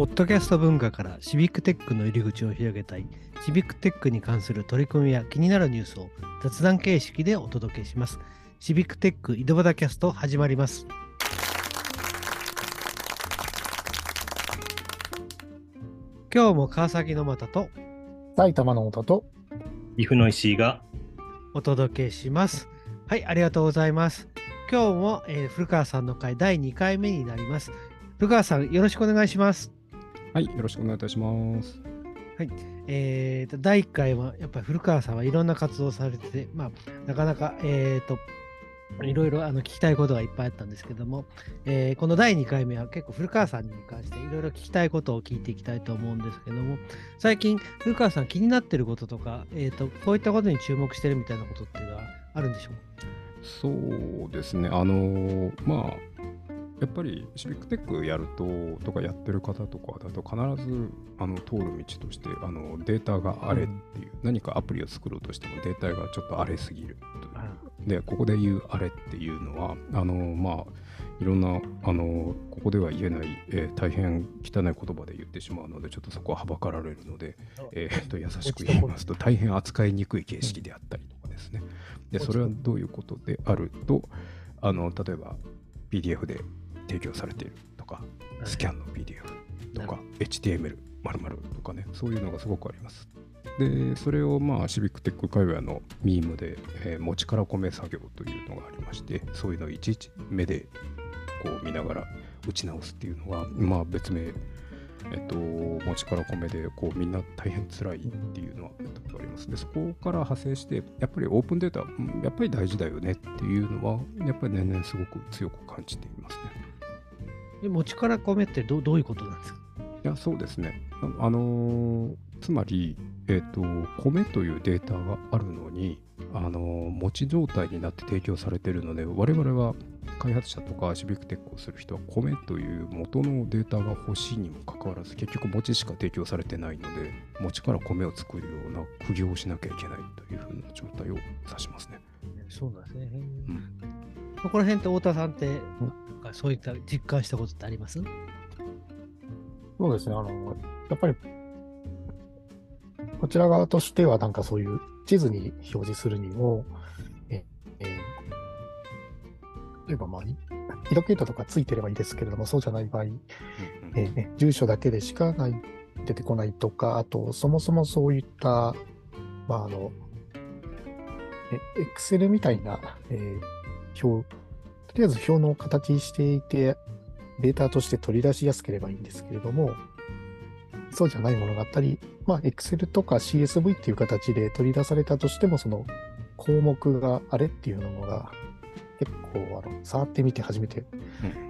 ポッドキャスト文化からシビックテックの入り口を広げたい、シビックテックに関する取り組みや気になるニュースを雑談形式でお届けします。シビックテック井戸端キャスト始まります。今日も川崎の又と埼玉の太田と、岐阜の石井がお届けします。はい、ありがとうございます。今日も、えー古川さんの会第2回目になります。古川さん、よろしくお願いします。はい、よろしくお願いいたします。えーと第1回はやっぱり古川さんはいろんな活動をされてて、まあ、なかなか、えー、といろいろあの聞きたいことがいっぱいあったんですけども、えーこの第2回目は結構古川さんに関していろいろ聞きたいことを聞いていきたいと思うんですけども最近古川さん気になってることとか、えー、とこういったことに注目してるみたいなことっていうのはあるんでしょう？かそうですね、あのーまあ、やっぱりシビックテックやると、とかやってる方とかだと、必ずあの通る道としてあのデータが荒れっていう、何かアプリを作ろうとしてもデータがちょっと荒れすぎるという。で、ここで言う荒れっていうのは、あのーまあ、いろんな、あのーここでは言えない、えー大変汚い言葉で言ってしまうので、ちょっとそこははばかられるので、えーっと優しく言いますと、大変扱いにくい形式であったりとかですね。で、それはどういうことであると、あの例えば PDF で提供されているとか、スキャンの PDF とか HTML まるとかね、そういうのがすごくあります。で、それをまあシビックテック界隈のミームで、えー持ちから米作業というのがありまして、そういうのをいちいち目でこう見ながら打ち直すっていうのが、まあ別名、えっと、持ちから米でこうみんな大変辛いっていうのはあります。で、そこから派生して、やっぱりオープンデータ、うんやっぱり大事だよねっていうのは、やっぱり年々すごく強く感じていますね。で持ちから米ってどどういうことなんですか？いや、そうですね。あ、あのーつまり、えっ、と、米というデータがあるのに、あのー持ち状態になって提供されているので、我々は開発者とかシビックテックをする人は、米という元のデータが欲しいにもかかわらず、結局餅しか提供されてないので、餅から米を作るような苦行をしなきゃいけないというふうな状態を指しますね。そうなんですね。うんそこら辺って太田さんって、なんかそういった実感したことってあります？そうですね、あの、やっぱり、こちら側としては、なんかそういう地図に表示するにも、え、えー例えば、まあ、いリロケーターとかついてればいいですけれども、そうじゃない場合、えーね、住所だけでしかない出てこないとか、あと、そもそもそういった、まあ、あの、え Excel みたいな、えー表、とりあえず表の形していて、データとして取り出しやすければいいんですけれども、そうじゃないものがあったり、まあ、Excel とか CSV っていう形で取り出されたとしても、その項目があれっていうのが結構あの触ってみて初めて、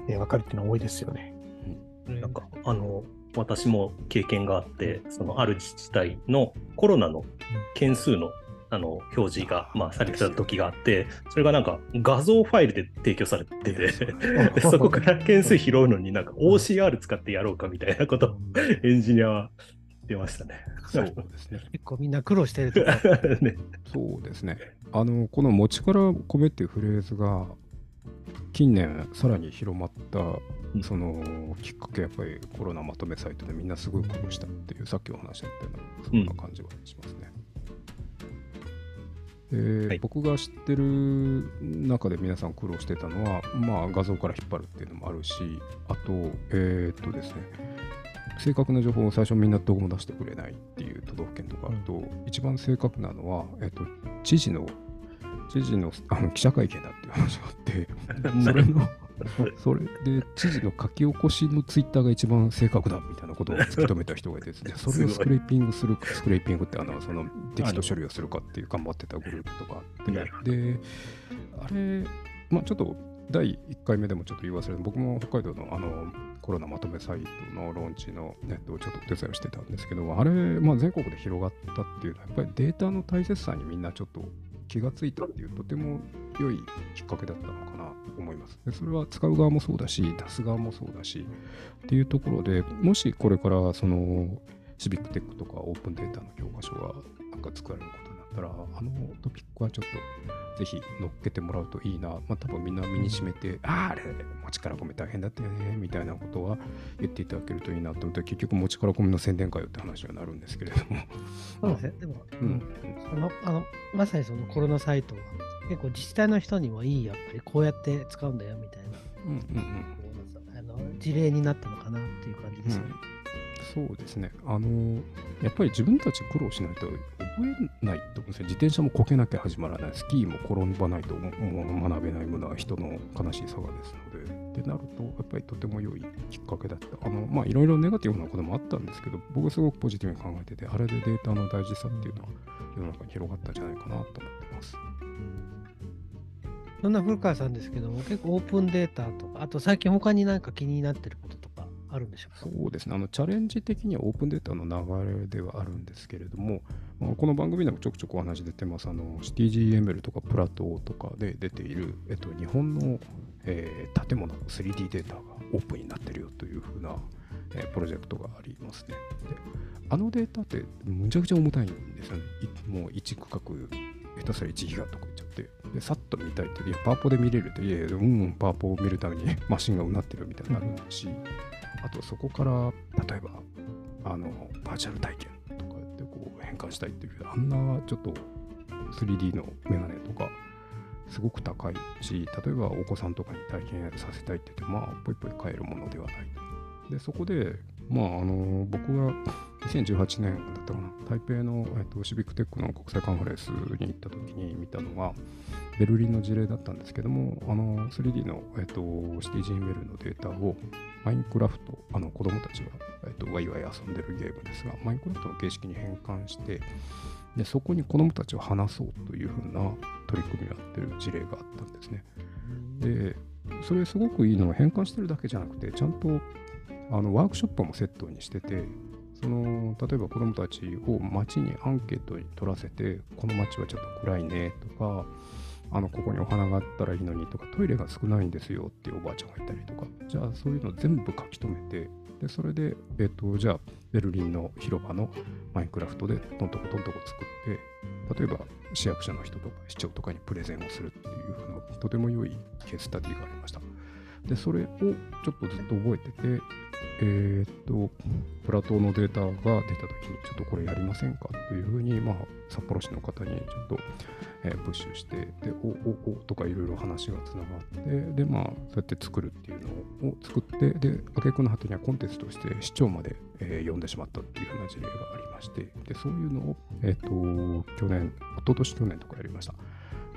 えー分かるっていうのは多いですよね。なんかあの私も経験があってそのある自治体のコロナの件数のあの表示が、まあ、されてた時があってそれがなんか画像ファイルで提供されててで そこから件数拾うのになんか OCR 使ってやろうかみたいなことをエンジニアは言ましたね。そうですね。結構みんな苦労してるとか。ねそうですね。あの、この餅から米っていうフレーズが、近年さらに広まった、んそのきっかけやっぱりコロナまとめサイトでみんなすごい苦労したっていう、さっきお話しあったような、そんな感じはしますね。ではい。僕が知ってる中で皆さん苦労してたのは、まあ、画像から引っ張るっていうのもあるし、あと、えーっとですね、正確な情報を最初みんなどこも出してくれないっていう都道府県とかあると、一番正確なのは、えっと、知事の、知事のあの記者会見だっていう話があって、それの、それで知事の書き起こしのツイッターが一番正確だみたいなことを突き止めた人がいてですね、それをスクレーピングする、スクレーピングってあの、そのテキスト処理をするかっていう頑張ってたグループとかあって、で、あれ、まあちょっと第1回目でもちょっと言い忘れて、僕も北海道のあのコロナまとめサイトのローンチのネットをちょっとお手伝いをしてたんですけど、あれ、まあ、全国で広がったっていうのは、やっぱりデータの大切さにみんなちょっと気がついたっていう、とても良いきっかけだったのかなと思います。でそれは使う側もそうだし、出す側もそうだし、っていうところでもしこれからそのシビックテックとかオープンデータの教科書がなんか作られることっったら、あのトピックはちょっとぜひ乗っけてもらうといいな。まあ多分みんな身にしめて、ああ、あれ、持ちから込め大変だったよね、みたいなことは言っていただけるといいなと思って、結局持ちから込めの宣伝会よって話にはなるんですけれども。そうですね。でも、ううんん、そのあのまさにそのコロナサイトは結構自治体の人にもいい、やっぱりこうやって使うんだよみたいな、うんうんうん。あの事例になったのかなっていう感じですよね。そうですね。あのやっぱり自分たち苦労しないと覚えないと思うんですよ。自転車もこけなきゃ始まらない。スキーも転ばないともう学べないものは人の悲しい差がですので。ってなると、やっぱりとても良いきっかけだった。あの、まあ、いろいろネガティブなこともあったんですけど、僕はすごくポジティブに考えてて、あれでデータの大事さっていうのは世の中に広がったんじゃないかなと思ってます。そんな古川さんですけども、結構オープンデータとか、あと最近他になんか気になってることあるんでしょうか？そうですね。あのチャレンジ的にはオープンデータの流れではあるんですけれども、まあこの番組でもちょくちょくお話出てます。あの CTGML とかプラトとかで出ている、えっと、日本の、えー建物の 3D データがオープンになってるよというふうな、えープロジェクトがありますね。であのデータってむちゃくちゃ重たいんですよね。もう1区画下手すら1ギガとか言っちゃって。でさっと見たいっていやパワポで見れるっていやいやうんうんパワポを見るために マシンがうなってるみたいになるし、あとそこから例えばあのバーチャル体験とかってこう変換したいっていうあんなちょっと 3D のメガネとかすごく高いし例えばお子さんとかに体験させたいって言ってまあぽいぽい買えるものではないでそこでまああの僕が2018年だったかな台北の、えっと、シビックテックの国際カンファレンスに行った時に見たのがベルリンの事例だったんですけどもあの 3D の、えっと、CTGML のデータをマインクラフト、あの子供たちが、えっと、ワイワイ遊んでるゲームですが、マインクラフトの形式に変換して、でそこに子供たちを話そうというふうな取り組みをやってる事例があったんですね。で、それすごくいいのは変換してるだけじゃなくて、ちゃんとあのワークショップもセットにしてて、その例えば子供たちを街にアンケートに取らせて、この街はちょっと暗いねとか、あのここにお花があったらいいのにとかトイレが少ないんですよっていうおばあちゃんがいたりとか。じゃあそういうの全部書き留めてでそれで、えっとじゃあベルリンの広場のマインクラフトでトントコトントコ作って例えば市役所の人とか市長とかにプレゼンをするっていうふうなとても良いケーススタディがありました。でそれをちょっとずっと覚えててえーっとプラトーのデータが出た時にちょっとこれやりませんかというふうに、まあ、札幌市の方にちょっとえープッシュして、で、お、お、おとかいろいろ話がつながって、で、まあ、そうやって作るっていうのを作って、で、挙句の果てにはコンテンツとして市長まで、えー呼んでしまったっていうふうな事例がありまして、で、そういうのを、えっ、と、去年、一昨年去年とかやりました。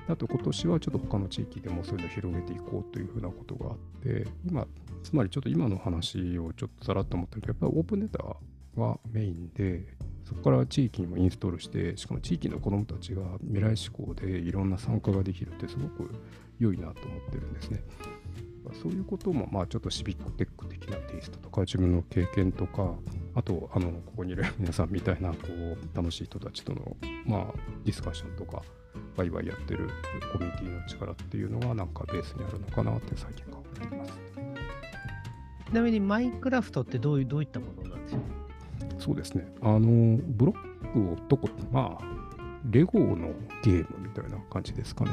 あと今年はちょっと他の地域でもそういうのを広げていこうというふうなことがあって、今、つまりちょっと今の話をちょっとさらっと思ってるけど、やっぱりオープンデータがメインで、そこから地域にもインストールして、しかも地域の子どもたちが未来志向でいろんな参加ができるってすごく良いなと思ってるんですね。そういうことも、まあ、ちょっとシビックテック的なテイストとか、自分の経験とか、あと、あの、ここにいる 皆さんみたいな、こう、楽しい人たちとの、まあ、ディスカッションとか、ワイワイやってるコミュニティの力っていうのが、なんかベースにあるのかなって最近考えています。ちなみにマインクラフトってどういうどういったものなんでしょうそうですね。あの、ブロックをとこ、まあ、レゴのゲームみたいな感じですかね。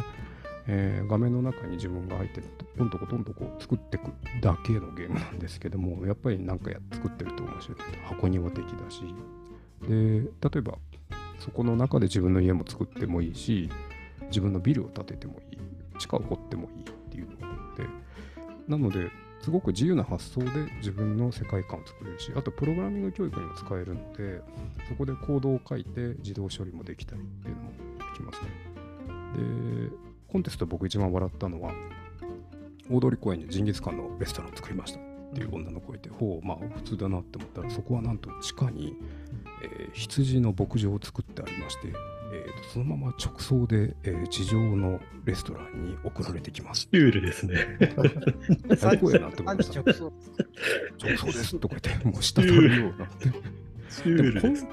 えー画面の中に自分が入って、トントコトントコ作っていくだけのゲームなんですけども、やっぱりなんか作ってると面白い。箱庭的だし。で、例えば、そこの中で自分の家も作ってもいいし、自分のビルを建ててもいい、地下を掘ってもいいっていうのがあって、なので、すごく自由な発想で自分の世界観を作れるし、あとプログラミング教育にも使えるので、そこでコードを書いて自動処理もできたりっていうのもできますね。で、コンテスト僕一番笑ったのは、大通公園にジンギスカンのレストランを作りましたっていう女の子がいて、ほう、まあ普通だなって思ったら、そこはなんと地下に、えー羊の牧場を作ってありまして、えーとそのまま直送で、えー地上のレストランに送られてきます。シュールですね。最高やなって思いました。直送直送ですとか言って、もう滴るようなって。シュールです。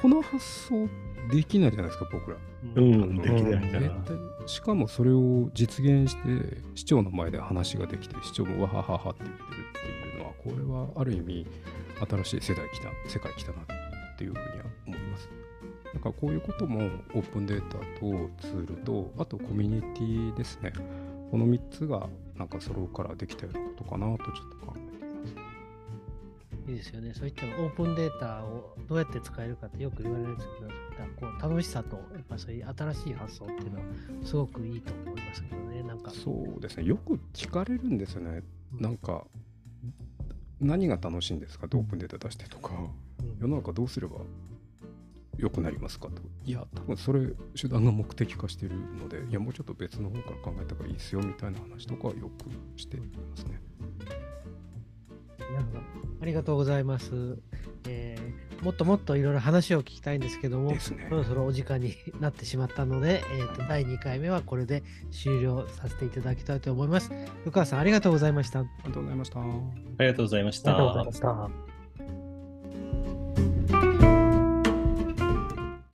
この発想できないじゃないですか、僕ら。うん、できないな。絶対しかもそれを実現して、市長の前で話ができて、市長もわはははって言ってるっていうのは、これはある意味、新しい世代来た、世界来たなっていうふうには思います。だからこういうこともオープンデータとツールと、あとコミュニティですね。この3つがなんか揃うからできたようなことかなとちょっと考えています。いいですよね。そういったオープンデータをどうやって使えるかってよく言われるんですけど、そういったこう楽しさと、やっぱそういう新しい発想っていうのはすごくいいと思いますけどね。なんか、そうですね。よく聞かれるんですよね。なんか、何が楽しいんですか？とオープンデータ出してとか、うん世の中どうすれば良くなりますか？と。いや、多分それ手段が目的化してるので、いや、もうちょっと別の方から考えた方がいいですよみたいな話とかはよくしていますね。ありがとうございます。えーもっともっといろいろ話を聞きたいんですけども、ねそ。ろそろお時間になってしまったので、えーと第2回目はこれで終了させていただきたいと思います。深川さん、ありがとうございました。ありがとうございました。ありがとうございました。ありがとうございました。